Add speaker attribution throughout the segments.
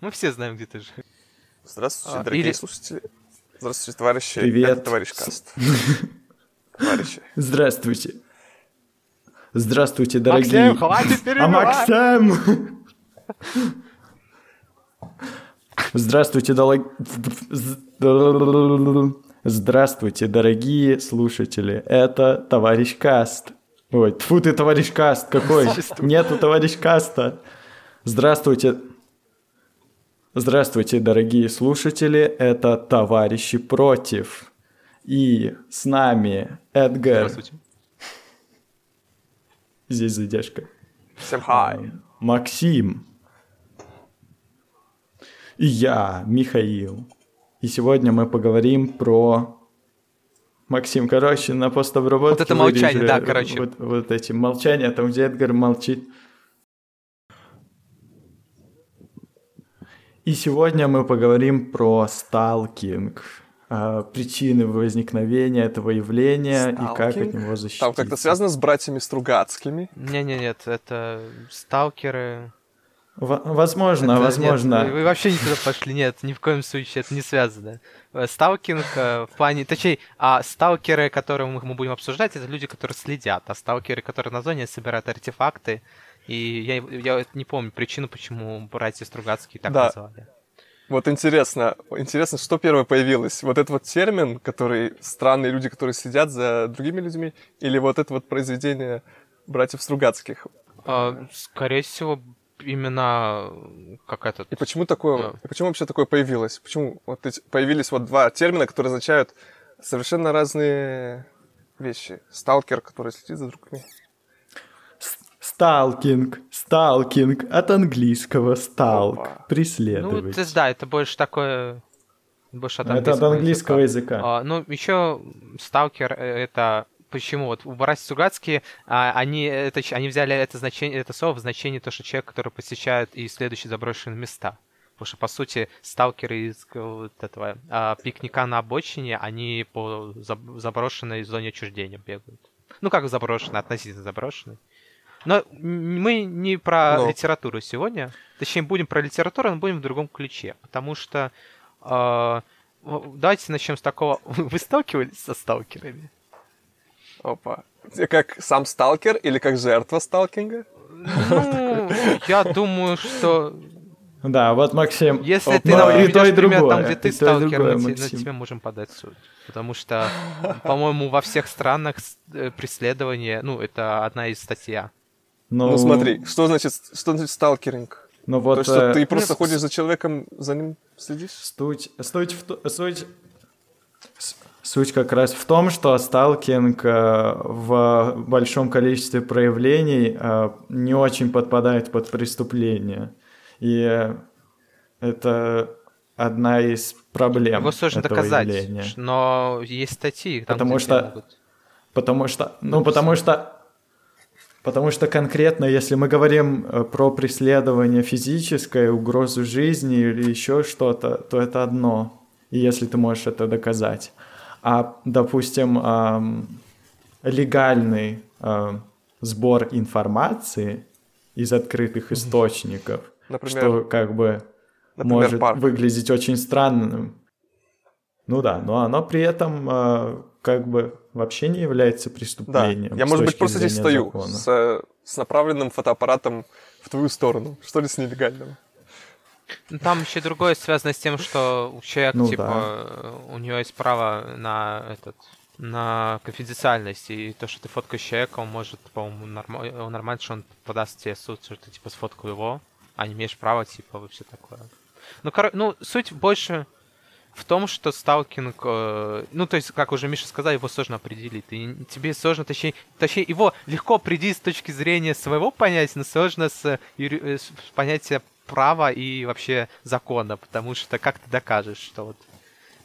Speaker 1: Мы все знаем, где ты живешь.
Speaker 2: Здравствуйте,
Speaker 1: А,
Speaker 2: дорогие
Speaker 1: или-
Speaker 2: слушатели. Здравствуйте, товарищи.
Speaker 3: Привет.
Speaker 2: Это товарищ Каст. Товарищи.
Speaker 3: Здравствуйте. Здравствуйте, дорогие.
Speaker 1: Максим, хватит
Speaker 3: А
Speaker 1: перебивать!
Speaker 3: Максим! Здравствуйте, дорогие... Здравствуйте, дорогие слушатели. Это товарищ Каст. Ой, тфу ты, товарищ Каст, какой? Нету товарищ Каста. Здравствуйте. Здравствуйте, дорогие слушатели. Это товарищи против. И с нами Эдгар.
Speaker 1: Здравствуйте.
Speaker 3: Здесь задержка.
Speaker 2: Всем хай.
Speaker 3: Максим. И я, Михаил. И сегодня мы поговорим про... Максим, короче, на постобработке...
Speaker 1: Вот это молчание, да, короче.
Speaker 3: Вот, вот эти молчания, там, где Эдгар молчит. И сегодня мы поговорим про сталкинг. а, Причины возникновения этого явления и как от
Speaker 2: Сталкинг?
Speaker 3: него защититься.
Speaker 2: Там как-то связано с братьями Стругацкими.
Speaker 1: Не-не-нет, это сталкеры.
Speaker 3: Во- Возможно,
Speaker 1: Это-
Speaker 3: возможно.
Speaker 1: нет, вы, вообще не туда пошли, нет, ни в коем случае, это не связано. Э, Сталкинг э, в плане, точнее, а сталкеры, которые мы, мы будем обсуждать, это люди, которые следят, а сталкеры, которые на зоне собирают артефакты. И я, я не помню причину, почему братья Стругацкие так
Speaker 2: Да.
Speaker 1: назвали.
Speaker 2: Вот интересно, интересно, что первое появилось? Вот этот вот термин, который странные люди, которые следят за другими людьми, или вот это вот произведение братьев Стругацких?
Speaker 1: А, скорее всего, именно как этот...
Speaker 2: И почему такое,
Speaker 1: Да.
Speaker 2: и почему вообще такое появилось? Почему вот эти, появились вот два термина, которые означают совершенно разные вещи? Сталкер, который следит за другими.
Speaker 3: Сталкинг, сталкинг, от английского сталк,
Speaker 2: Опа.
Speaker 1: Ну,
Speaker 3: преследовать.
Speaker 1: это, да, это больше такое... Больше от
Speaker 3: Это от английского языка.
Speaker 1: А, ну, еще сталкер э, это почему вот у братьев Сугацкие а, они это ч- они взяли это значение это слово в значении то что человек который посещает и исследующий заброшенные места потому что по сути сталкеры из э, вот этого а, пикника на обочине они по заб- заброшенной зоне отчуждения бегают ну как заброшенной относительно заброшенной но мы не про
Speaker 2: Но.
Speaker 1: литературу сегодня точнее будем про литературу но будем в другом ключе потому что в- давайте начнем с такого вы сталкивались со сталкерами
Speaker 2: Опа. Ты Как сам сталкер или как жертва сталкинга?
Speaker 1: Ну, я думаю, что
Speaker 3: Да, вот Максим.
Speaker 1: если ты нам
Speaker 3: и то, и
Speaker 1: пример там,
Speaker 3: другое,
Speaker 1: где ты сталкер,
Speaker 3: другое,
Speaker 1: на, те- на тебя можем подать суд. Потому что, по-моему, во всех странах э, преследование, ну, это одна из статья.
Speaker 3: Ну,
Speaker 2: Ну, смотри, что значит, что значит сталкеринг?
Speaker 3: Ну вот
Speaker 2: То, что
Speaker 3: э,
Speaker 2: ты просто
Speaker 1: ну,
Speaker 2: ходишь за человеком, за ним следишь?
Speaker 3: суть, суть, в суть, суть как раз в том, что сталкинг э, в большом количестве проявлений э, не очень подпадает под преступление. И это одна из проблем
Speaker 1: Его сложно
Speaker 3: этого
Speaker 1: доказать,
Speaker 3: явления.
Speaker 1: но есть статьи, там,
Speaker 3: Потому что-
Speaker 1: могут-
Speaker 3: Потому что, ну, потому что, потому что конкретно, если мы говорим э, про преследование физическое, угрозу жизни или еще что-то, то это одно. И если ты можешь это доказать. А, допустим, ам, легальный ам, сбор информации из открытых источников,
Speaker 2: Например,
Speaker 3: что как бы
Speaker 2: например,
Speaker 3: может
Speaker 2: парк.
Speaker 3: выглядеть очень странным. Ну да, но оно при этом э, как бы вообще не является
Speaker 2: Да,
Speaker 3: преступлением.
Speaker 2: я,
Speaker 3: с
Speaker 2: может быть, просто здесь стою
Speaker 3: закона.
Speaker 2: с, с направленным фотоаппаратом в твою сторону. Что ли с нелегальным?
Speaker 1: Ну, Там еще другое связано с тем, что у человека,
Speaker 3: Ну
Speaker 1: типа,
Speaker 3: да.
Speaker 1: у него есть право на этот на конфиденциальность, и то, что ты фоткаешь человека, он может, по-моему, он нормально, что он подаст тебе суд, что ты, типа, сфоткал его, а не имеешь права, типа, вообще такое. Ну, коро- ну, суть больше в том, что сталкинг, э, ну, то есть, как уже Миша сказал, его сложно определить. И тебе сложно, точнее, точнее, его легко определить с точки зрения своего понятия, но сложно с, юри- э, с понятия права и вообще закона, потому что как ты докажешь, что вот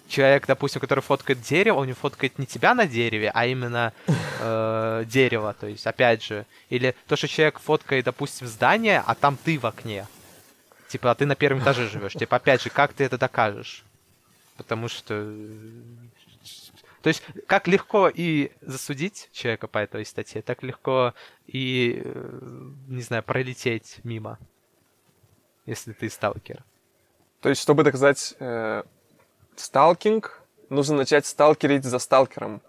Speaker 1: человек, допустим, который фоткает дерево, он не фоткает не тебя на дереве, а именно э, дерево, то есть, опять же, или то, что человек фоткает, допустим, здание, а там ты в окне. Типа, а ты на первом этаже живешь. Типа, опять же, как ты это докажешь? Потому что... э, То есть, как легко и засудить человека по этой статье, так легко и, э, не знаю, пролететь мимо, если ты сталкер.
Speaker 2: То есть, чтобы доказать э, сталкинг, нужно начать сталкерить за сталкером.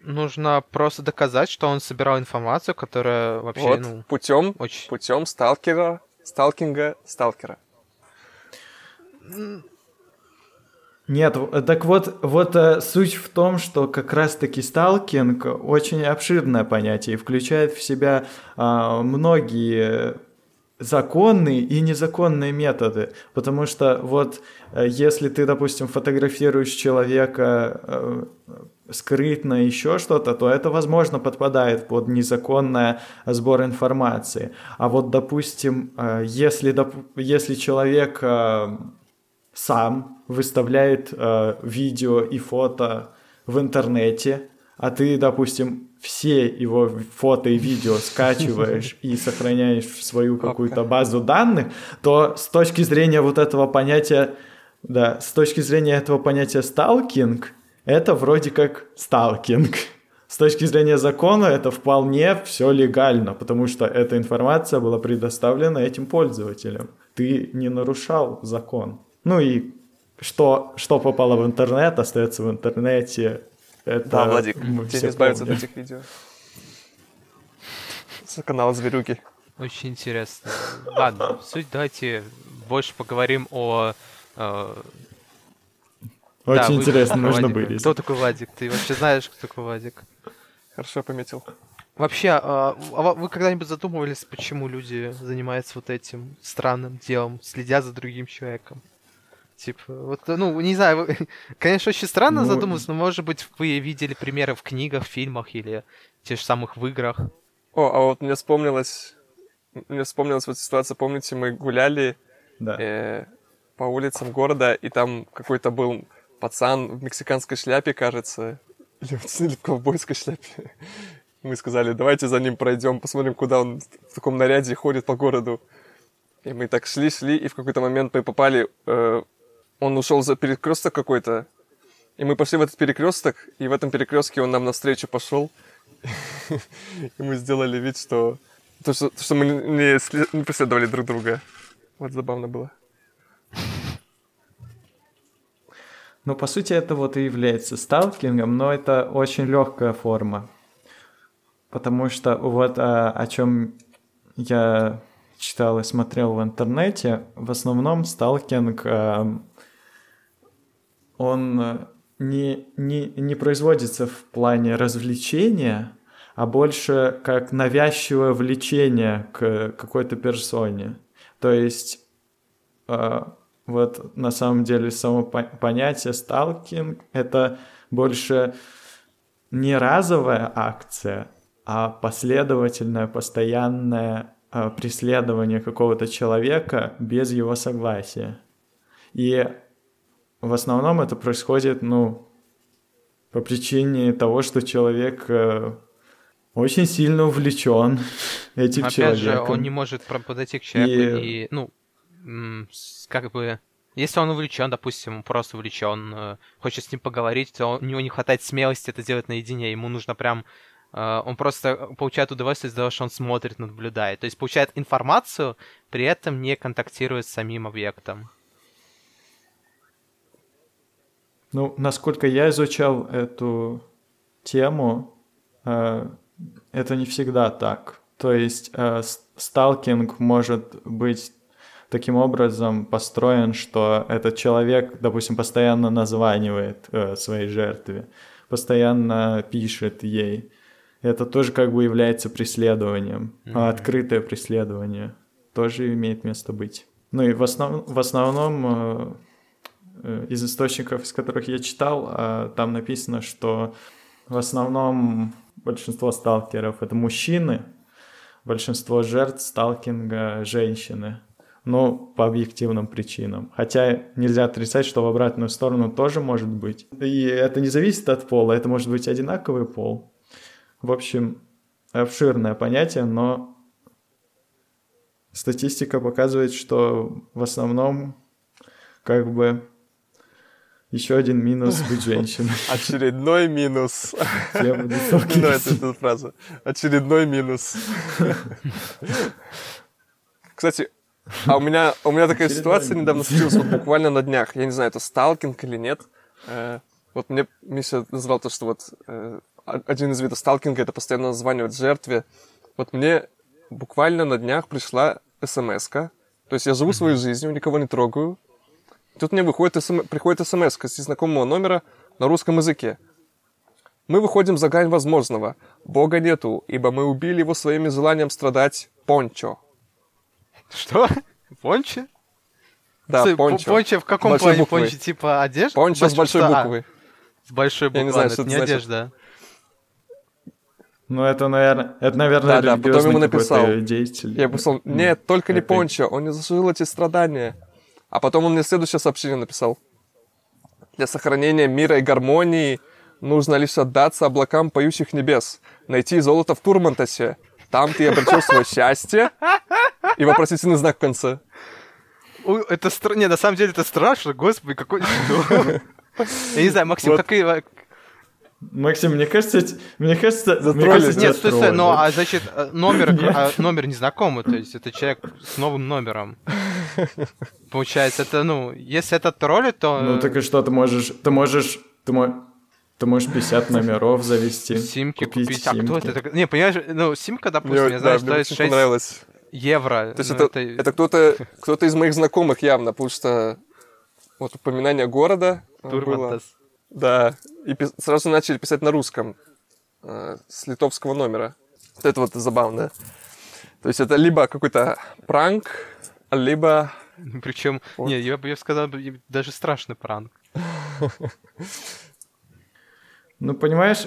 Speaker 1: Нужно просто доказать, что он собирал информацию, которая вообще,
Speaker 2: Вот,
Speaker 1: ну,
Speaker 2: путем,
Speaker 1: очень...
Speaker 2: путем сталкера, сталкинга, сталкера.
Speaker 3: Нет, так вот, вот э, суть в том, что как раз-таки сталкинг очень обширное понятие и включает в себя а, многие законные и незаконные методы. Потому что вот э, если ты, допустим, фотографируешь человека э, скрытно еще что-то, то это, возможно, подпадает под незаконный сбор информации. А вот, допустим, э, если, доп- если человек э, сам выставляет э, видео и фото в интернете, а ты, допустим, все его фото и видео скачиваешь и сохраняешь в свою какую-то базу данных, то с точки зрения вот этого понятия, да, с точки зрения этого понятия сталкинг, это вроде как сталкинг. С точки зрения закона это вполне все легально, потому что эта информация была предоставлена этим пользователям. Ты не нарушал закон. Ну и что, что попало в интернет, остается в интернете. Это
Speaker 2: Да, Владик, тебе
Speaker 3: все
Speaker 2: не избавиться
Speaker 3: помним.
Speaker 2: от этих видео. С канала Зверюги.
Speaker 1: Очень интересно. Ладно, суть давайте больше поговорим о... э,
Speaker 3: Очень
Speaker 1: да,
Speaker 3: интересно, нужно вырезать.
Speaker 1: Кто такой Владик? Ты вообще знаешь, кто такой Владик?
Speaker 2: Хорошо пометил.
Speaker 1: Вообще, а, а вы когда-нибудь задумывались, почему люди занимаются вот этим странным делом, следят за другим человеком? Типа, вот, ну, не знаю, конечно, очень странно
Speaker 3: Ну,
Speaker 1: задуматься, но, может быть, вы видели примеры в книгах, фильмах или тех же самых в играх.
Speaker 2: О, а вот мне вспомнилась... Мне вспомнилась вот ситуация, помните, мы гуляли
Speaker 3: Да.
Speaker 2: э, по улицам города, и там какой-то был пацан в мексиканской шляпе, кажется, или, в- или в ковбойской шляпе. Мы сказали, давайте за ним пройдем, посмотрим, куда он в таком наряде ходит по городу. И мы так шли, шли, и в какой-то момент мы попали, э, он ушел за перекресток какой-то, и мы пошли в этот перекресток, и в этом перекрестке он нам навстречу пошел. И мы сделали вид, что, то, что, что мы не, сли- не преследовали друг друга. Вот забавно было.
Speaker 3: Ну, по сути, это вот и является сталкингом, но это очень легкая форма. Потому что вот а, о чем я читал и смотрел в интернете, в основном сталкинг, а, он а, не, не, не производится в плане развлечения, а больше как навязчивое влечение к какой-то персоне. То есть а, вот на самом деле само по- понятие сталкинг это больше не разовая акция, а последовательное, постоянное а, преследование какого-то человека без его согласия. И в основном это происходит, ну, по причине того, что человек э, очень сильно увлечен этим
Speaker 1: Опять
Speaker 3: человеком.
Speaker 1: же, он не может подойти к человеку
Speaker 3: И-
Speaker 1: и, ну, как бы... Если он увлечен, допустим, он просто увлечен, э, хочет с ним поговорить, то у него не хватает смелости это делать наедине. Ему нужно прям... э, Он просто получает удовольствие из-за того, что он смотрит, наблюдает. То есть получает информацию, при этом не контактирует с самим объектом.
Speaker 3: Ну, насколько я изучал эту тему, э, это не всегда так. То есть э, сталкинг может быть таким образом построен, что этот человек, допустим, постоянно названивает э, своей жертве, постоянно пишет ей. Это тоже как бы является преследованием, а открытое преследование тоже имеет место быть. Ну и в, основ- в основном э, э, из источников, из которых я читал, э, там написано, что в основном большинство сталкеров это мужчины, большинство жертв сталкинга женщины. Ну, по объективным причинам. Хотя нельзя отрицать, что в обратную сторону тоже может быть. И это не зависит от пола, это может быть одинаковый пол. В общем, обширное понятие, но статистика показывает, что в основном как бы еще один минус быть женщиной.
Speaker 2: Очередной минус.
Speaker 3: Сталкиваться.
Speaker 2: нравится эта фраза. Очередной минус. Кстати, А у меня, у меня такая
Speaker 3: Очередной
Speaker 2: ситуация
Speaker 3: минус.
Speaker 2: недавно случилась, вот буквально на днях. Я не знаю, это сталкинг или нет. Э, Вот мне Миша назвал то, что вот э, один из видов сталкинга — это постоянно названивать жертве. Вот мне буквально на днях пришла смс -ка. То есть я живу своей жизнью, никого не трогаю. Тут мне выходит СМ... приходит смс с незнакомого номера на русском языке. Мы выходим за грань возможного. Бога нету, ибо мы убили его своим желанием страдать Пончо.
Speaker 1: Что? Пончи?
Speaker 2: Да,
Speaker 1: Стой,
Speaker 2: Пончо.
Speaker 1: Пончо в каком
Speaker 2: Большой
Speaker 1: плане?
Speaker 2: буквы.
Speaker 1: Пончо типа одежда?
Speaker 2: Пончо с большой
Speaker 1: что? А,
Speaker 2: буквы.
Speaker 1: с большой буквы.
Speaker 2: Я не знаю, что
Speaker 1: это
Speaker 2: это
Speaker 1: не
Speaker 2: значит.
Speaker 1: одежда.
Speaker 3: Ну, это, наверное, это, наверное,
Speaker 2: Да-да, потом
Speaker 3: религиозный
Speaker 2: ему написал.
Speaker 3: деятель.
Speaker 2: Я писал, нет, только не
Speaker 3: это-
Speaker 2: Пончо, он не заслужил эти страдания. А потом он мне следующее сообщение написал. Для сохранения мира и гармонии нужно лишь отдаться облакам поющих небес, найти золото в Турмантасе. Там ты обретешь свое счастье. И вопросительный знак в конце.
Speaker 1: Ой, это стра... Не, на самом деле это страшно, господи, какой... Я не знаю, Максим,
Speaker 2: Вот.
Speaker 1: какие...
Speaker 3: Максим, мне кажется, мне кажется, мне кажется,
Speaker 2: да?
Speaker 1: Нет, стой, стой, ну,
Speaker 3: троллят.
Speaker 1: а значит, э, номер, а, номер незнакомый, то есть это человек с новым номером. Получается, это, ну, если это троллит, то...
Speaker 3: Ну, так и что, ты можешь, ты можешь, ты, мо- ты можешь 50 номеров завести.
Speaker 1: Симки
Speaker 3: купить
Speaker 1: купить. А кто
Speaker 3: симки.
Speaker 1: это? Не, понимаешь, ну, симка, допустим,
Speaker 2: Мне,
Speaker 1: я
Speaker 2: да,
Speaker 1: знаю,
Speaker 2: мне
Speaker 1: стоит
Speaker 2: очень
Speaker 1: 6
Speaker 2: понравилось.
Speaker 1: евро.
Speaker 2: То есть
Speaker 1: Ну,
Speaker 2: это, это кто-то, кто-то из моих знакомых явно, потому что вот упоминание города э, было. Да, и пис- сразу начали писать на русском э, с литовского номера. Вот это вот забавно. То есть это либо какой-то пранк, либо...
Speaker 1: Причем,
Speaker 2: Вот.
Speaker 1: не, я бы я сказал, даже страшный пранк.
Speaker 3: Ну, понимаешь,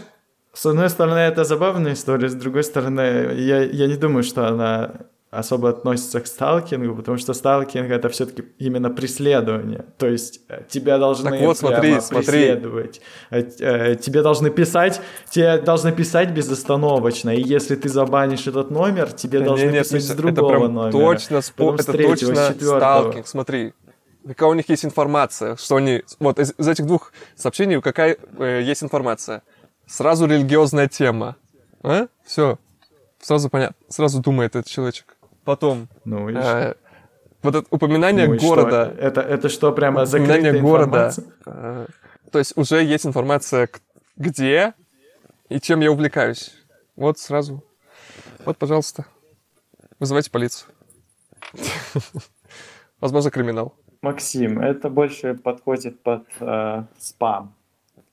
Speaker 3: с одной стороны, это забавная история, с другой стороны, я, я не думаю, что она особо относится к сталкингу, потому что сталкинг это все-таки именно преследование. То есть э, тебя должны
Speaker 2: Так вот, смотри,
Speaker 3: прямо
Speaker 2: смотри.
Speaker 3: преследовать. Э, э, Тебе должны писать, тебе должны писать безостановочно. И если ты забанишь этот номер, тебе должны
Speaker 2: не, не,
Speaker 3: писать с другого
Speaker 2: это прям
Speaker 3: номера.
Speaker 2: точно, спо- это
Speaker 3: третьего,
Speaker 2: точно
Speaker 3: четвертого.
Speaker 2: сталкинг. Смотри, какая у них есть информация, что они... Вот из, из этих двух сообщений какая э, есть информация? Сразу религиозная тема. А? Все. Сразу понятно. Сразу думает этот человечек. Потом,
Speaker 3: Ну, и
Speaker 2: э, вот это упоминание
Speaker 3: Ну и что?
Speaker 2: города.
Speaker 3: Это, это что, прямо
Speaker 2: упоминание города. Э, То есть уже есть информация, где и чем я увлекаюсь. Вот сразу. Вот, пожалуйста. Вызывайте полицию. Возможно, криминал.
Speaker 4: Максим, это больше подходит под э, спам.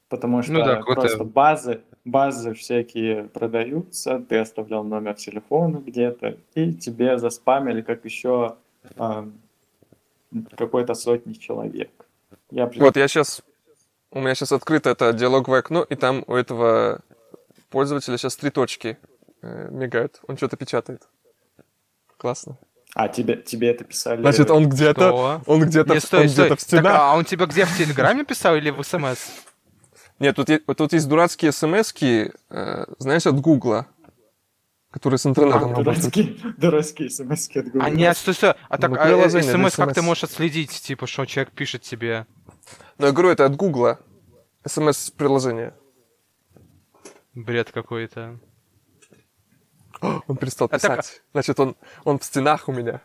Speaker 4: Потому что
Speaker 1: Ну да,
Speaker 4: просто базы, базы всякие продаются, ты оставлял номер телефона где-то, и тебе заспамили как еще э, какой-то сотни человек. Я
Speaker 2: Вот я сейчас... У меня сейчас открыто это диалоговое окно, и там у этого пользователя сейчас три точки э, мигают. Он что-то печатает. Классно.
Speaker 4: А, тебе, тебе это писали?
Speaker 2: Значит, он где-то...
Speaker 1: Что?
Speaker 2: Он где-то он
Speaker 1: стой.
Speaker 2: где-то в
Speaker 1: Так,
Speaker 2: стенах.
Speaker 1: а он тебе где, в Телеграме писал или в СМС?
Speaker 2: Нет, тут, тут есть дурацкие смс знаешь, от Гугла, которые с интернетом
Speaker 4: А,
Speaker 2: работают.
Speaker 4: дурацкие, дурацкие смс от Google.
Speaker 1: А нет, стой, стой. А так,
Speaker 2: Ну,
Speaker 1: а, э, СМС как ты можешь отследить, типа, что человек пишет тебе?
Speaker 2: Но я говорю, это от Гугла. СМС-приложение.
Speaker 1: Бред какой-то.
Speaker 2: Он перестал
Speaker 1: А так-
Speaker 2: писать. Значит, он, он в стенах у меня.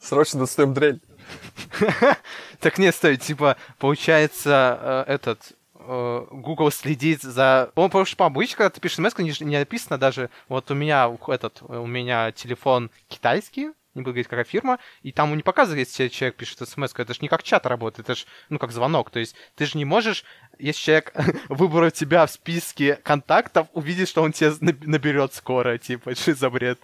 Speaker 2: Срочно достаем дрель.
Speaker 1: Так нет, стой, типа, получается, э, этот, э, Google следит за... Он, потому что обычно, когда ты пишешь смс, не, не написано даже, вот у меня у- этот, у меня телефон китайский, не буду говорить, какая фирма, и там не показывает, если тебе человек пишет смс, это же не как чат работает, это же, ну, как звонок, то есть ты же не можешь, если человек выбрал тебя в списке контактов, увидеть, что он тебя наб- наберет скоро, типа, что за бред?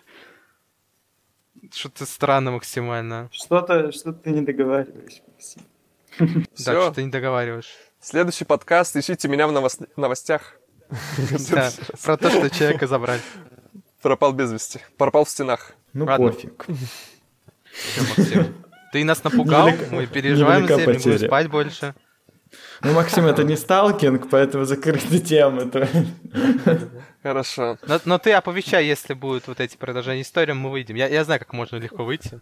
Speaker 1: Что-то странно максимально.
Speaker 4: Что-то, что ты не договариваешь, Максим.
Speaker 1: Да, что ты не договариваешь.
Speaker 2: Следующий подкаст. Ищите меня в новос- новостях.
Speaker 1: Да, про то, что человека забрать.
Speaker 2: Пропал без вести. Пропал в стенах.
Speaker 3: Ну,
Speaker 1: Ладно.
Speaker 3: пофиг.
Speaker 1: Всё, Максим. Ты нас напугал,
Speaker 3: Невелика-
Speaker 1: мы переживаем
Speaker 3: невелика
Speaker 1: за тебя, не будем
Speaker 3: потеря.
Speaker 1: спать больше.
Speaker 3: Ну, Максим, это не сталкинг, поэтому закрыты темы. то-
Speaker 2: Хорошо.
Speaker 1: Но, но ты оповещай, если будут вот эти продолжения истории, мы выйдем. Я, я знаю, как можно легко выйти.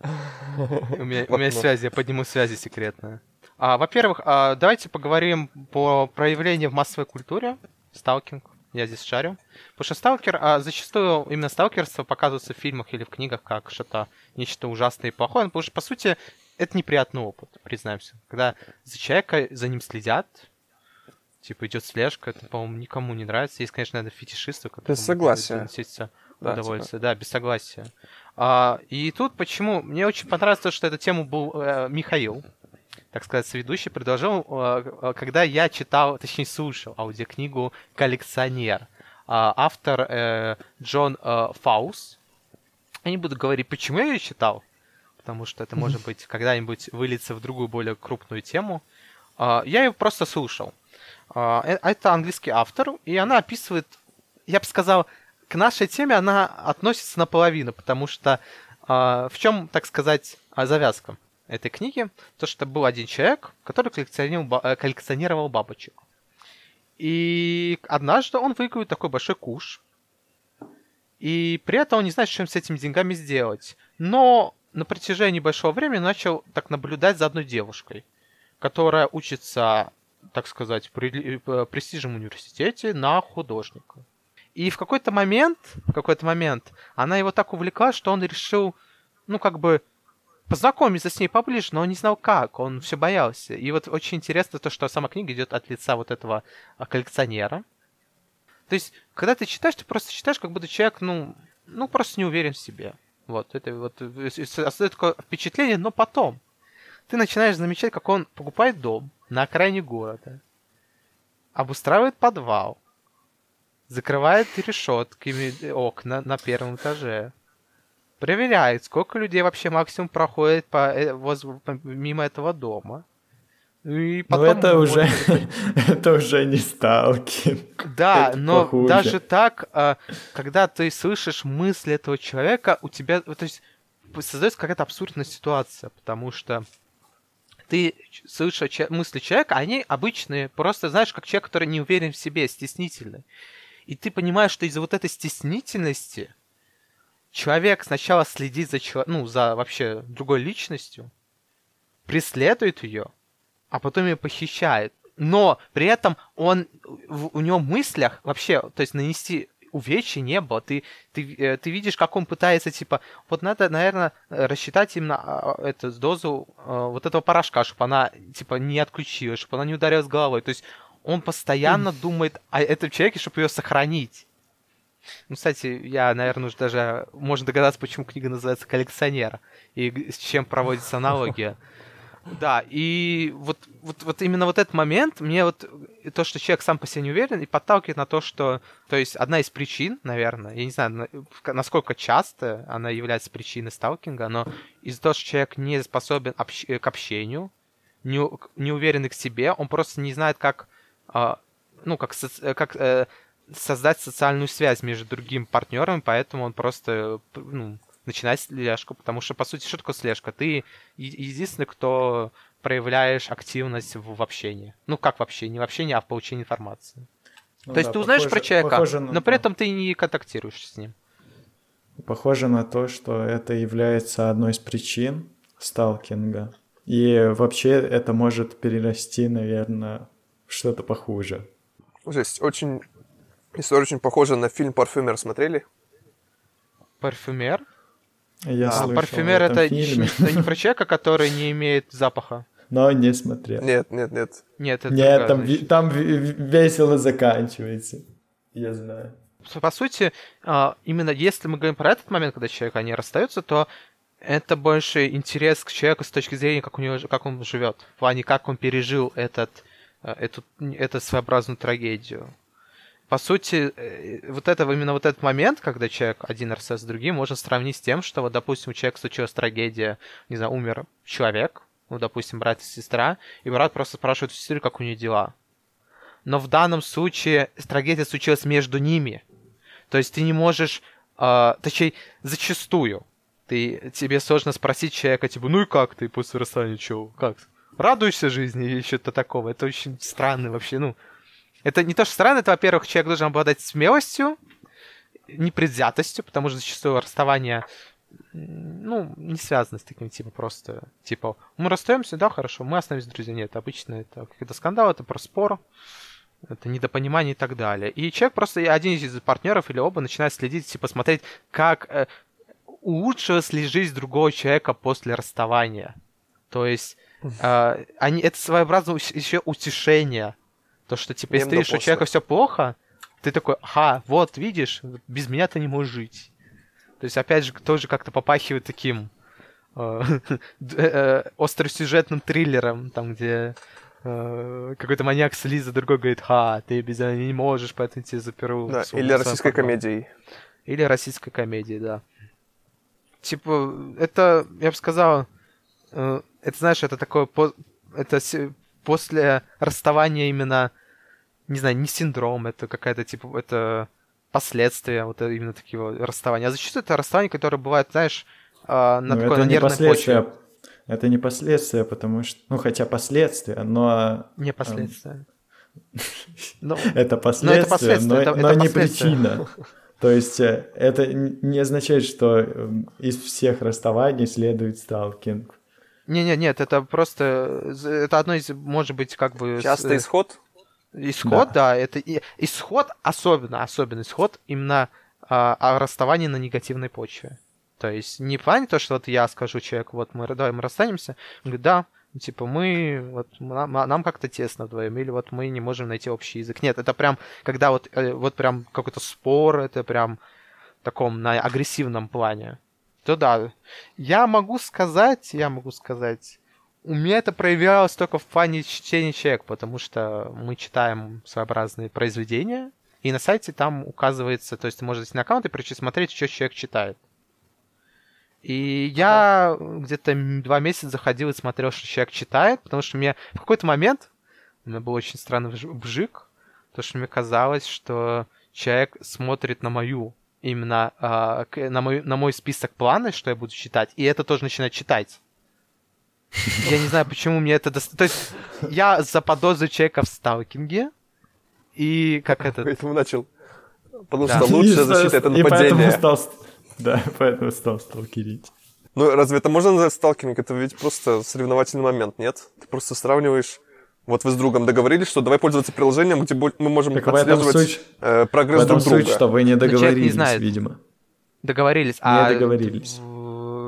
Speaker 1: У меня, у меня
Speaker 2: окно.
Speaker 1: связи, я подниму связи секретные. А, во-первых, а, давайте поговорим по проявлению в массовой культуре. Сталкинг. я здесь шарю. Потому что сталкер, а зачастую именно сталкерство показывается в фильмах или в книгах как что-то нечто ужасное и плохое, потому что, по сути, это неприятный опыт, признаемся. Когда за человека, за ним следят, типа идет слежка, это, по-моему, никому не нравится. Есть, конечно, наверное, фетишисты, которые...
Speaker 2: Без согласия. Да,
Speaker 1: удовольствие, да, без согласия. А, и тут почему? Мне очень понравилось то, что эту тему был э, Михаил, так сказать, ведущий, предложил, э, э, когда я читал, точнее, слушал аудиокнигу «Коллекционер». А, автор э, Джон Фаус. Я не буду говорить, почему я ее читал, потому что это, может быть, когда-нибудь выльется в другую, более крупную тему. А, я ее просто слушал. А, это английский автор, и она описывает, я бы сказал, к нашей теме она относится наполовину, потому что в чем, так сказать, завязка этой книги? То, что был один человек, который коллекционировал, э, коллекционировал бабочек. И однажды он выиграл такой большой куш. И при этом он не знает, что с этими деньгами сделать. Но на протяжении большого времени начал так наблюдать за одной девушкой, которая учится, так сказать, при э, престижном университете на художника. И в какой-то момент, в какой-то момент она его так увлекла, что он решил, ну, как бы, познакомиться с ней поближе, но он не знал как, он все боялся. И вот очень интересно то, что сама книга идет от лица вот этого а, коллекционера. То есть, когда ты читаешь, ты просто читаешь, как будто человек, ну, ну просто не уверен в себе. Вот, это вот э, создает такое впечатление, но потом ты начинаешь замечать, как он покупает дом на окраине города, обустраивает подвал, закрывает решетками окна на первом этаже, проверяет, сколько людей вообще максимум проходит по, э, воз- по- мимо этого дома. И
Speaker 3: Ну,
Speaker 1: потом
Speaker 3: это
Speaker 1: вот-
Speaker 3: уже, это уже не сталкинг.
Speaker 1: Да,
Speaker 3: Это
Speaker 1: но
Speaker 3: похуже.
Speaker 1: даже так, а, когда ты слышишь мысли этого человека, у тебя, то есть, создается какая-то абсурдная ситуация, потому что ты слышишь мысли человека, они обычные, просто знаешь, как человек, который не уверен в себе, стеснительный. И ты понимаешь, что из-за вот этой стеснительности человек сначала следит за, чело- ну, за вообще другой личностью, преследует ее, а потом ее похищает. Но при этом он в- у него в мыслях вообще, то есть нанести увечья не было. Ты, ты, э, ты видишь, как он пытается, типа, вот надо, наверное, рассчитать именно а, эту дозу а, вот этого порошка, чтобы она, типа, не отключилась, чтобы она не ударилась головой. То есть он постоянно думает о этом человеке, чтобы ее сохранить. Ну, кстати, я, наверное, уже даже... Можно догадаться, почему книга называется «Коллекционер» и с чем проводится аналогия. Да, и вот, вот, вот именно вот этот момент, мне вот то, что человек сам по себе не уверен, и подталкивает на то, что... То есть одна из причин, наверное, я не знаю, насколько часто она является причиной сталкинга, но из-за того, что человек не способен общ- э, к общению, не, не уверенный к себе, он просто не знает, как... а, ну, как, э, как э, создать социальную связь между другим партнером, поэтому он просто ну, начинает слежку, потому что, по сути, что такое слежка? Ты единственный, кто проявляешь активность в, в общении. Ну, как в общении? В общении, а в получении информации.
Speaker 3: Ну
Speaker 1: То есть
Speaker 3: да,
Speaker 1: ты узнаешь
Speaker 3: похоже-
Speaker 1: про человека,
Speaker 3: похоже на
Speaker 1: но при
Speaker 3: то.
Speaker 1: этом ты не контактируешь с ним.
Speaker 3: Похоже на то, что это является одной из причин сталкинга. И вообще это может перерасти, наверное, в что-то похуже.
Speaker 2: Жесть, очень... История очень похожа на фильм «Парфюмер» смотрели?
Speaker 1: Парфюмер?
Speaker 3: Я
Speaker 1: А,
Speaker 3: слышал
Speaker 1: парфюмер это,
Speaker 3: фильме,
Speaker 1: не про человека, который не имеет запаха.
Speaker 3: но не смотрел.
Speaker 2: Нет, нет, нет.
Speaker 1: Нет, это
Speaker 3: Нет,
Speaker 1: другая,
Speaker 3: там,
Speaker 1: значит.
Speaker 3: там весело заканчивается. Я знаю.
Speaker 1: по сути, а, именно если мы говорим про этот момент, когда человек они расстаются, то это больше интерес к человеку с точки зрения, как у него, как он живет, в плане, как он пережил этот, э, эту, эту своеобразную трагедию. По сути, э, вот это именно вот этот момент, когда человек один расстается с другим, можно сравнить с тем, что вот, допустим, у человека случилась трагедия, не знаю, умер человек, ну, допустим, брат и сестра, и брат просто спрашивает у сестры, как у нее дела. Но в данном случае трагедия случилась между ними. То есть ты не можешь, э, точнее, зачастую ты, тебе сложно спросить человека, типа, ну и как ты после расстания, чё, как? Радуешься жизни или что-то такого? Это очень странно вообще, ну. Это не то, что странно, это, во-первых, человек должен обладать смелостью, непредвзятостью, потому что зачастую расставание, ну, не связано с таким, типа, просто, типа, мы расстаемся, да, хорошо, мы остановились друзья. Нет, обычно это какой-то скандал, это про спор, это недопонимание и так далее. И человек просто, один из партнеров или оба начинает следить, типа смотреть, как э, улучшилась ли жизнь другого человека после расставания. То есть э, они, это своеобразное еще утешение. То, что типа, если ты видишь, что у человека все плохо, ты такой, ага, вот, видишь, без меня ты не можешь жить. То есть, опять же, тоже как-то попахивает таким э, э, остросюжетным триллером, там, где э, какой-то маньяк слиза, за другой говорит, ха, ты без меня не можешь, поэтому тебя заперу.
Speaker 2: Да, или российской
Speaker 1: подвал».
Speaker 2: комедией.
Speaker 1: Или российской комедии, да. Типа, это, я бы сказал, это, знаешь, это такое, это после расставания именно, не знаю, не синдром, это какая-то, типа, это последствия вот э, именно такого расставания. А зачастую это расставание, которое бывает, знаешь, э, на
Speaker 3: Ну,
Speaker 1: такой,
Speaker 3: это
Speaker 1: на
Speaker 3: не
Speaker 1: нервной
Speaker 3: последствия.
Speaker 1: почве.
Speaker 3: Это не последствия, потому что... Ну, хотя последствия, но
Speaker 1: Не последствия. Ну,
Speaker 3: это последствия, но,
Speaker 1: это-
Speaker 3: но
Speaker 1: это
Speaker 3: не
Speaker 1: последствия.
Speaker 3: причина. То есть э, это не означает, что э, из всех расставаний следует сталкинг.
Speaker 1: не-не, нет, это просто, э, это одно из, может быть, как бы...
Speaker 2: Частый исход.
Speaker 1: Исход, да, это и, исход особенно, особенно исход именно а, о расставании на негативной почве. То есть не в плане то, что вот я скажу человеку, вот мы, давай мы расстанемся, он говорит, да, типа мы, вот нам, нам как-то тесно вдвоем, или вот мы не можем найти общий язык. Нет, это прям, когда вот, э, вот прям какой-то спор, это прям в таком на агрессивном плане. То да, я могу сказать, я могу сказать, у меня это проявлялось только в плане чтения человек, потому что мы читаем своеобразные произведения, и на сайте там указывается, то есть ты можешь зайти на аккаунт и прочитать, смотреть, что человек читает. И я где-то два месяца заходил и смотрел, что человек читает, потому что мне в какой-то момент, у меня был очень странный вж- вжик, то что мне казалось, что человек смотрит на мою именно к- на, мой, на мой список планов, что я буду читать, и это тоже начинает читать. Я не знаю, почему мне это... дос- То есть я заподозрил человека в сталкинге, и как это...
Speaker 2: Поэтому начал. Потому
Speaker 1: Да.
Speaker 2: что лучшая защита это
Speaker 3: И поэтому
Speaker 2: нападение.
Speaker 3: стал... ст- Да, поэтому стал сталкерить.
Speaker 2: Ну, разве это можно назвать сталкинг? Это ведь просто соревновательный момент, нет? Ты просто сравниваешь... Вот вы с другом договорились, что давай пользоваться приложением, где мы можем
Speaker 3: Так в этом
Speaker 2: отслеживать
Speaker 3: суть,
Speaker 2: э,
Speaker 3: в
Speaker 2: прогресс
Speaker 3: этом
Speaker 2: друг
Speaker 3: суть,
Speaker 2: друга.
Speaker 3: что вы не
Speaker 1: человек не
Speaker 3: договорились,
Speaker 1: знает.
Speaker 3: видимо.
Speaker 1: Договорились,
Speaker 3: Не
Speaker 1: а
Speaker 3: договорились.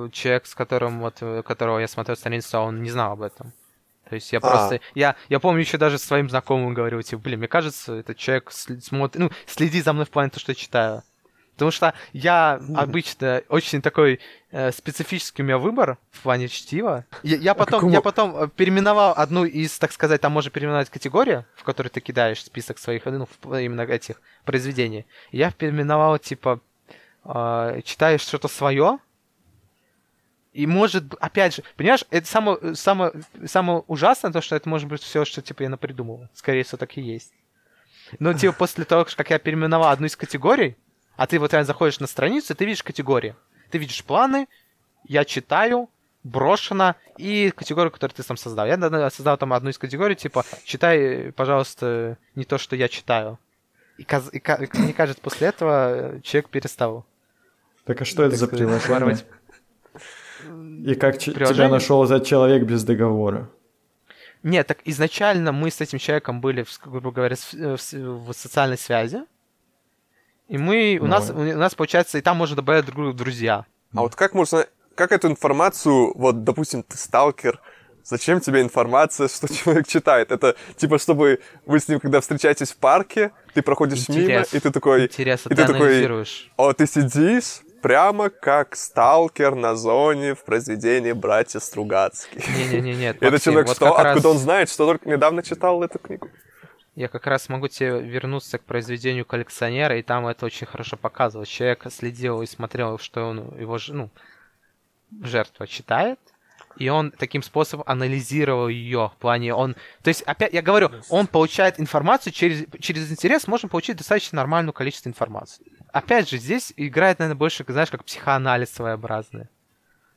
Speaker 1: Человек, с которым вот э, которого я смотрел страницу, он не знал об этом. То есть я
Speaker 2: А.
Speaker 1: просто. Я, я помню еще даже своим знакомым говорил, типа, блин, мне кажется, этот человек смотрит, ну, следи за мной в плане того, что я читаю. Потому что я обычно очень такой э, специфический у меня выбор в плане чтива. Я, я потом,
Speaker 2: какому-
Speaker 1: я потом э, переименовал одну из, так сказать, там можно переименовать категорию, в которой ты кидаешь список своих, ну, именно этих произведений. Я переименовал, типа, э, читаешь что-то свое, и может, опять же, понимаешь, это самое, самое, самое ужасное, то, что это может быть все, что, типа, я напридумывал. Скорее всего, так и есть. Но, типа, после того, как я переименовал одну из категорий, а ты вот реально заходишь на страницу, и ты видишь категории. Ты видишь планы, я читаю, брошено, и категорию, которую ты сам создал. Я создал там одну из категорий, типа, читай, пожалуйста, не то, что я читаю. И, каз- и ка- и мне кажется, после этого человек перестал.
Speaker 3: Так а что это за приложение? И как тебя нашел этот человек без договора?
Speaker 1: Нет, так изначально мы с этим человеком были, грубо говоря, э, в, социальной связи. И мы, у
Speaker 3: Ну.
Speaker 1: нас, у нас, получается, и там можно добавлять друг друга друзья.
Speaker 2: А вот как можно... Как эту информацию, вот, допустим, ты сталкер, зачем тебе информация, что человек читает? Это типа, чтобы вы с ним, когда встречаетесь в парке, ты проходишь мимо,
Speaker 1: Интерес.
Speaker 2: и ты такой...
Speaker 1: Интересно,
Speaker 2: и
Speaker 1: ты
Speaker 2: ты такой. О, ты сидишь прямо как сталкер на зоне в произведении «Братья Стругацкие».
Speaker 1: Не-не-не,
Speaker 2: Это человек что? Откуда он знает, что только недавно читал эту книгу?
Speaker 1: Я как раз могу тебе вернуться к произведению коллекционера, и там это очень хорошо показывалось. Человек следил и смотрел, что он, его ну, жертва читает, и он таким способом анализировал ее в плане он то есть опять я говорю он получает информацию через через интерес можно получить достаточно нормальное количество информации опять же здесь играет наверное больше знаешь как психоанализ своеобразный.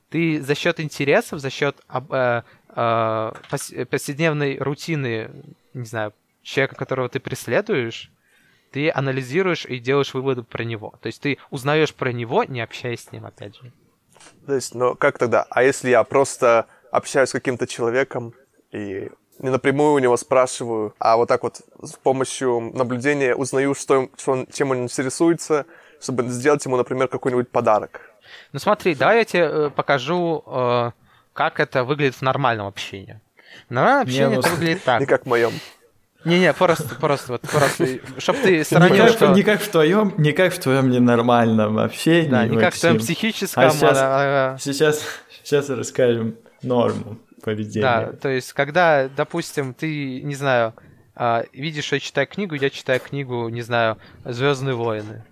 Speaker 1: Ты за счет интересов за счет э, э, повседневной рутины не знаю человека которого ты преследуешь ты анализируешь и делаешь выводы про него. То есть ты узнаешь про него не общаясь с ним опять же.
Speaker 2: То есть, но как тогда? А если я просто общаюсь с каким-то человеком, и не напрямую у него спрашиваю, а вот так вот с помощью наблюдения узнаю, что, что он, чем он интересуется, чтобы сделать ему, например, какой-нибудь подарок.
Speaker 1: Ну смотри, давай я тебе э, покажу, э, как это выглядит в нормальном общении. В нормальном
Speaker 3: Не, ну,
Speaker 1: это выглядит так.
Speaker 2: Не как в моем.
Speaker 1: Не-не, просто, просто, вот, просто, чтобы ты
Speaker 3: Не
Speaker 1: сравнил,
Speaker 3: как,
Speaker 1: что...
Speaker 3: не как в твоем, не как в твоем ненормальном общении.
Speaker 1: Да, не как в твоем психическом,
Speaker 3: А сейчас-
Speaker 1: а, а,
Speaker 3: Сейчас, сейчас расскажем норму поведения.
Speaker 1: Да, то есть, когда, допустим, ты, не знаю, а, видишь, я читаю книгу, я читаю книгу, не знаю, Звездные войны.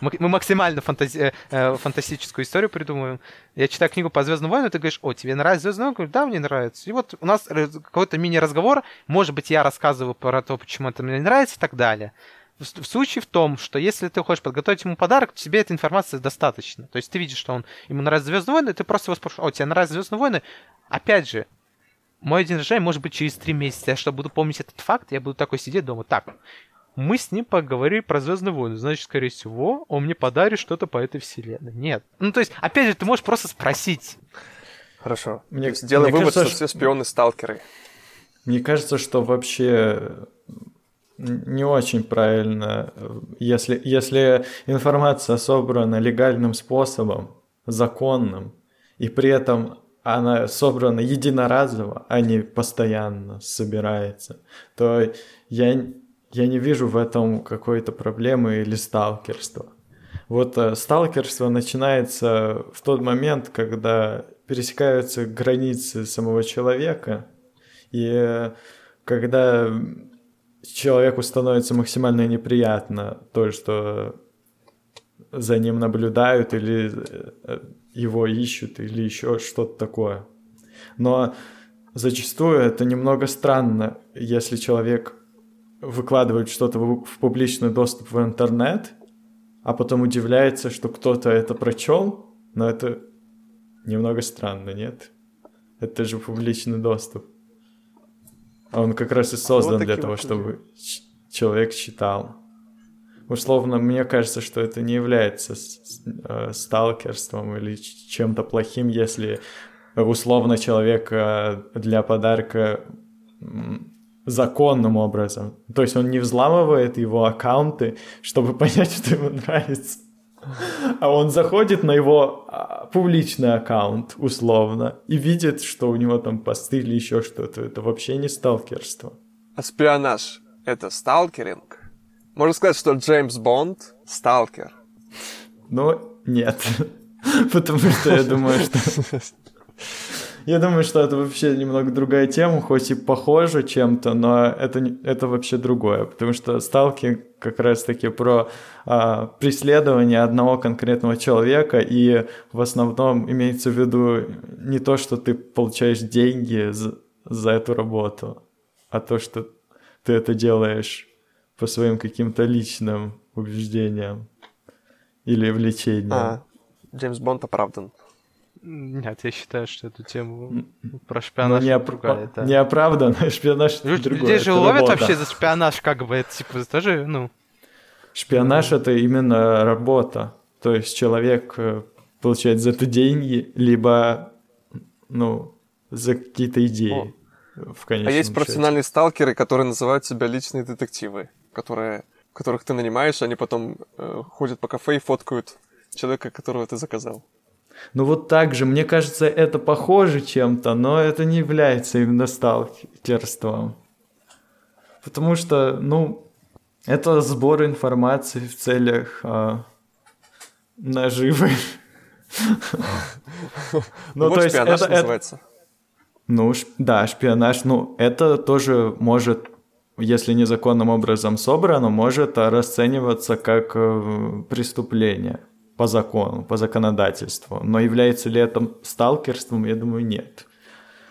Speaker 1: Мы максимально фантази- э, фантастическую историю придумываем. Я читаю книгу по Звездным войнам, ты говоришь, о, тебе нравится Звездные войны? Да, мне нравится. И вот у нас какой-то мини-разговор, может быть, я рассказываю про то, почему это мне нравится и так далее. В, случае в том, что если ты хочешь подготовить ему подарок, то тебе этой информации достаточно. То есть ты видишь, что он ему нравится Звездные войны, ты просто его спрашиваешь, о, тебе нравятся Звездные войны? Опять же, мой день рождения может быть через три месяца. Я что, буду помнить этот факт? Я буду такой сидеть дома. Так, мы с ним поговорили про Звездные войны. Значит, скорее всего, он мне подарит что-то по этой вселенной. Нет. Ну, то есть, опять же, ты можешь просто спросить.
Speaker 2: Хорошо.
Speaker 3: Мне-
Speaker 2: То есть делай
Speaker 3: мне
Speaker 2: вывод,
Speaker 3: кажется,
Speaker 2: что все шпионы сталкеры.
Speaker 3: Мне кажется, что вообще не очень правильно, если, если информация собрана легальным способом, законным, и при этом она собрана единоразово, а не постоянно собирается, то я, я не вижу в этом какой-то проблемы или сталкерства. Вот э, сталкерство начинается в тот момент, когда пересекаются границы самого человека, и э, когда человеку становится максимально неприятно то, что за ним наблюдают или э, его ищут или еще что-то такое. Но зачастую это немного странно, если человек выкладывает что-то в в публичный доступ в интернет, а потом удивляется, что кто-то это прочел, но это немного странно, нет? Это же публичный доступ. А он как раз и создан для того,
Speaker 2: вот
Speaker 3: чтобы человек читал. Условно, мне кажется, что это не является э, сталкерством или чем-то плохим, если условно человек э, для подарка законным образом. То есть он не взламывает его аккаунты, чтобы понять, что ему нравится. А он заходит на его а, публичный аккаунт, условно, и видит, что у него там посты или еще что-то. Это вообще не сталкерство.
Speaker 2: А шпионаж — это сталкеринг? Можно сказать, что Джеймс Бонд — сталкер.
Speaker 3: Но нет. Потому что я думаю, что... Я думаю, что это вообще немного другая тема, хоть и похоже чем-то, но это, это вообще другое, потому что сталкинг как раз-таки про а, преследование одного конкретного человека, и в основном имеется в виду не то, что ты получаешь деньги за, за эту работу, а то, что ты это делаешь по своим каким-то личным убеждениям или влечениям.
Speaker 2: А, Джеймс Бонд оправдан.
Speaker 1: Нет, я считаю, что эту тему про
Speaker 3: Но
Speaker 1: шпионаж
Speaker 3: не,
Speaker 1: другая,
Speaker 3: опра-
Speaker 1: да.
Speaker 3: неоправданно, шпионаж
Speaker 1: Лю-
Speaker 3: другое.
Speaker 1: Людей же
Speaker 3: это
Speaker 1: ловят
Speaker 3: работа.
Speaker 1: вообще за шпионаж, как бы, это типа тоже, ну,
Speaker 3: Шпионаж это именно работа. То есть человек э, получает за это деньги, либо, ну, за какие-то идеи. В
Speaker 2: А есть
Speaker 3: счете.
Speaker 2: профессиональные сталкеры, которые называют себя личные детективы, которые, которых ты нанимаешь, они потом э, ходят по кафе и фоткают человека, которого ты заказал.
Speaker 3: Ну вот так же, мне кажется, это похоже чем-то, но это не является именно сталкерством. Потому что, ну, это сбор информации в целях а, наживы. Ну, то есть это-
Speaker 2: называется.
Speaker 3: Ну, да, шпионаж, ну, это тоже может, если незаконным образом собрано, может расцениваться как э, преступление по закону, по законодательству. Но является ли это сталкерством, я думаю, нет.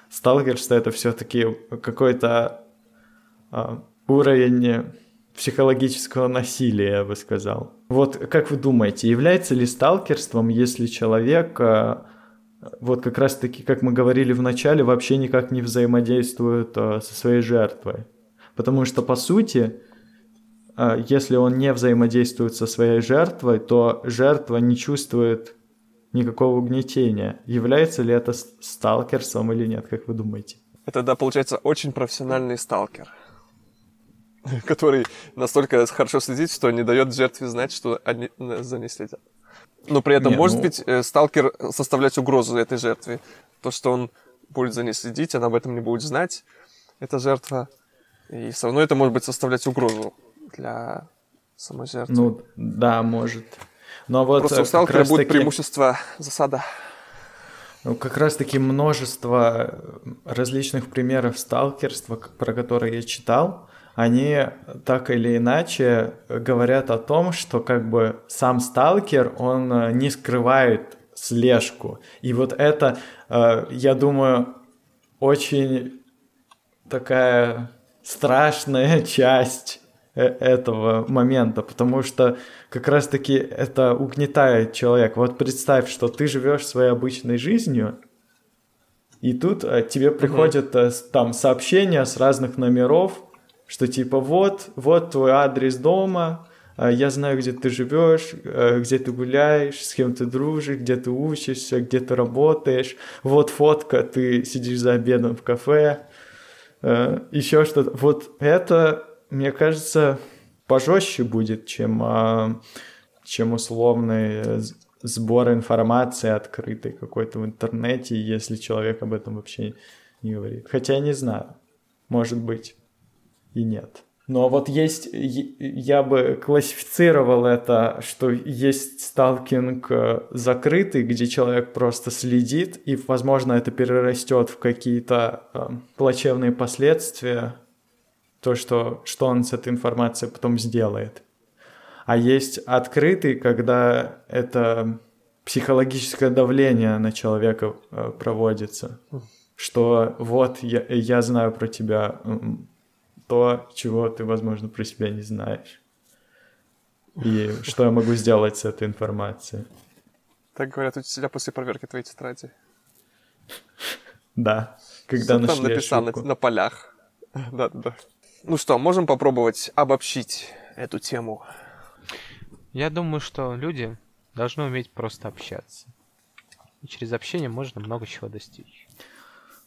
Speaker 3: Сталкерство это все-таки какой-то а, уровень психологического насилия, я бы сказал. Вот как вы думаете, является ли сталкерством, если человек а, вот как раз-таки, как мы говорили в начале, вообще никак не взаимодействует а, со своей жертвой. Потому что, по сути, если он не взаимодействует со своей жертвой, то жертва не чувствует никакого угнетения. Является ли это сталкерством или нет, как вы думаете?
Speaker 2: Это, да, получается, очень профессиональный сталкер, который настолько хорошо следит, что не дает жертве знать, что они э, за ней следят. Но при этом
Speaker 3: Не,
Speaker 2: может
Speaker 3: ну-
Speaker 2: быть э, сталкер составлять угрозу этой жертве. То, что он будет за ней следить, она об этом не будет знать, эта жертва. И все равно это может быть составлять угрозу для самой жертвы.
Speaker 3: Ну, да, может. Но вот
Speaker 2: Просто
Speaker 3: э,
Speaker 2: у сталкера будет
Speaker 3: раз-таки-
Speaker 2: преимущество засада.
Speaker 3: Ну, как раз-таки множество э, различных примеров сталкерства, про которые я читал, они так или иначе говорят о том, что как бы сам сталкер, он э, не скрывает слежку. И вот это, я думаю, очень такая страшная часть этого момента, потому что как раз-таки это угнетает человека. Вот представь, что ты живешь своей обычной жизнью, и тут э, тебе приходят э, с- там сообщения с разных номеров, что типа вот, вот твой адрес дома, э, я знаю, где ты живешь, э, где ты гуляешь, с кем ты дружишь, где ты учишься, где ты работаешь. Вот фотка, ты сидишь за обедом в кафе, еще что-то. Вот это, мне кажется, пожестче будет, чем, а, чем условный сбор информации открытой какой-то в интернете, если человек об этом вообще не говорит. Хотя я не знаю, может быть и нет. Но вот есть, я бы классифицировал это, что есть сталкинг э, закрытый, где человек просто следит, и, возможно, это перерастет в какие-то э, плачевные последствия, то, что, что он с этой информацией потом сделает. А есть открытый, когда это психологическое давление на человека э, проводится, что вот я, я знаю про тебя то, чего ты, возможно, про себя не знаешь. И что я могу сделать с этой информацией.
Speaker 2: Так говорят учителя после проверки твоей тетради.
Speaker 3: Да, когда
Speaker 2: Что там
Speaker 3: нашли
Speaker 2: написано
Speaker 3: ошибку.
Speaker 2: на полях. Да-да-да. Ну что, можем попробовать обобщить эту тему?
Speaker 1: Я думаю, что люди должны уметь просто общаться. И через общение можно много чего достичь.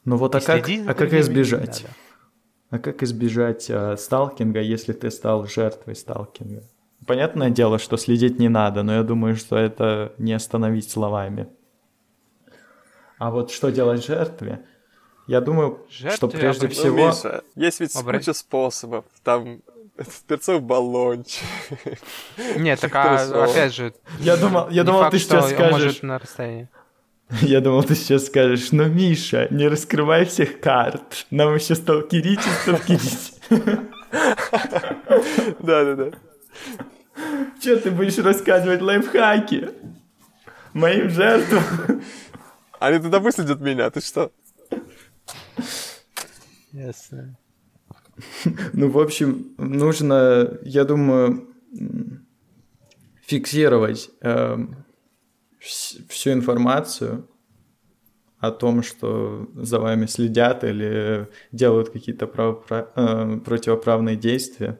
Speaker 3: Ну вот, а как, а как избежать?
Speaker 1: надо.
Speaker 3: А как избежать э, сталкинга, если ты стал жертвой сталкинга? Понятное дело, что следить не надо, но я думаю, что это не остановить словами. А вот что делать жертве? Я думаю, что
Speaker 1: Жертве
Speaker 3: прежде
Speaker 1: обращаться-
Speaker 3: всего...
Speaker 2: Ну, Миша, есть ведь
Speaker 1: Обра-
Speaker 2: куча способов. Там этот перцовый баллончик.
Speaker 1: Нет, так а, опять же,
Speaker 3: Я думал, я думал
Speaker 1: факт,
Speaker 3: ты
Speaker 1: что
Speaker 3: сейчас скажешь...
Speaker 1: на расстоянии.
Speaker 3: Я думал, ты сейчас скажешь, ну, Миша, не раскрывай всех карт. Нам еще сталкерить и сталкерить.
Speaker 2: Да-да-да.
Speaker 3: Че ты будешь рассказывать лайфхаки? Моим жертвам?
Speaker 2: Они туда выследят меня, ты что?
Speaker 1: Ясно.
Speaker 3: Ну, в общем, нужно, я думаю, фиксировать вс- всю информацию о том, что за вами следят или делают какие-то э, противоправные действия,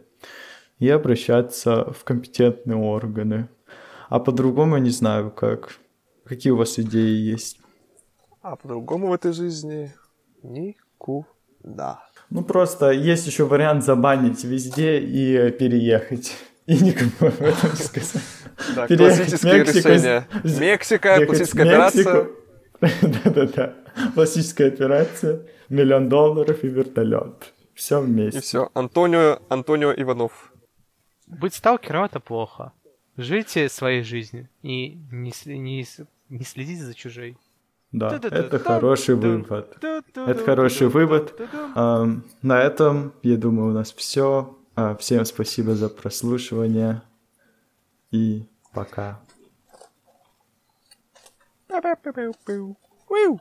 Speaker 3: и обращаться в компетентные органы. А по-другому я не знаю, как. Какие у вас идеи есть?
Speaker 2: А по-другому в этой жизни никуда.
Speaker 3: Ну, просто есть еще вариант забанить везде и переехать. И никому об этом не сказать.
Speaker 2: Да, решение.
Speaker 3: с-
Speaker 2: Мексика, классическая операция.
Speaker 3: Да-да-да. Классическая операция. Миллион долларов и вертолет. Все
Speaker 2: И
Speaker 3: вместе.
Speaker 2: все. Антонио, Антонио Иванов.
Speaker 1: Быть сталкером это плохо. Живите своей жизнью и не, не, не следите за чужой.
Speaker 3: Да, это хороший вывод. Это хороший вывод. На этом, я думаю, у нас все. Всем спасибо за прослушивание. И пока.
Speaker 2: Пиу-пиу-пиу-пиу. Уиу.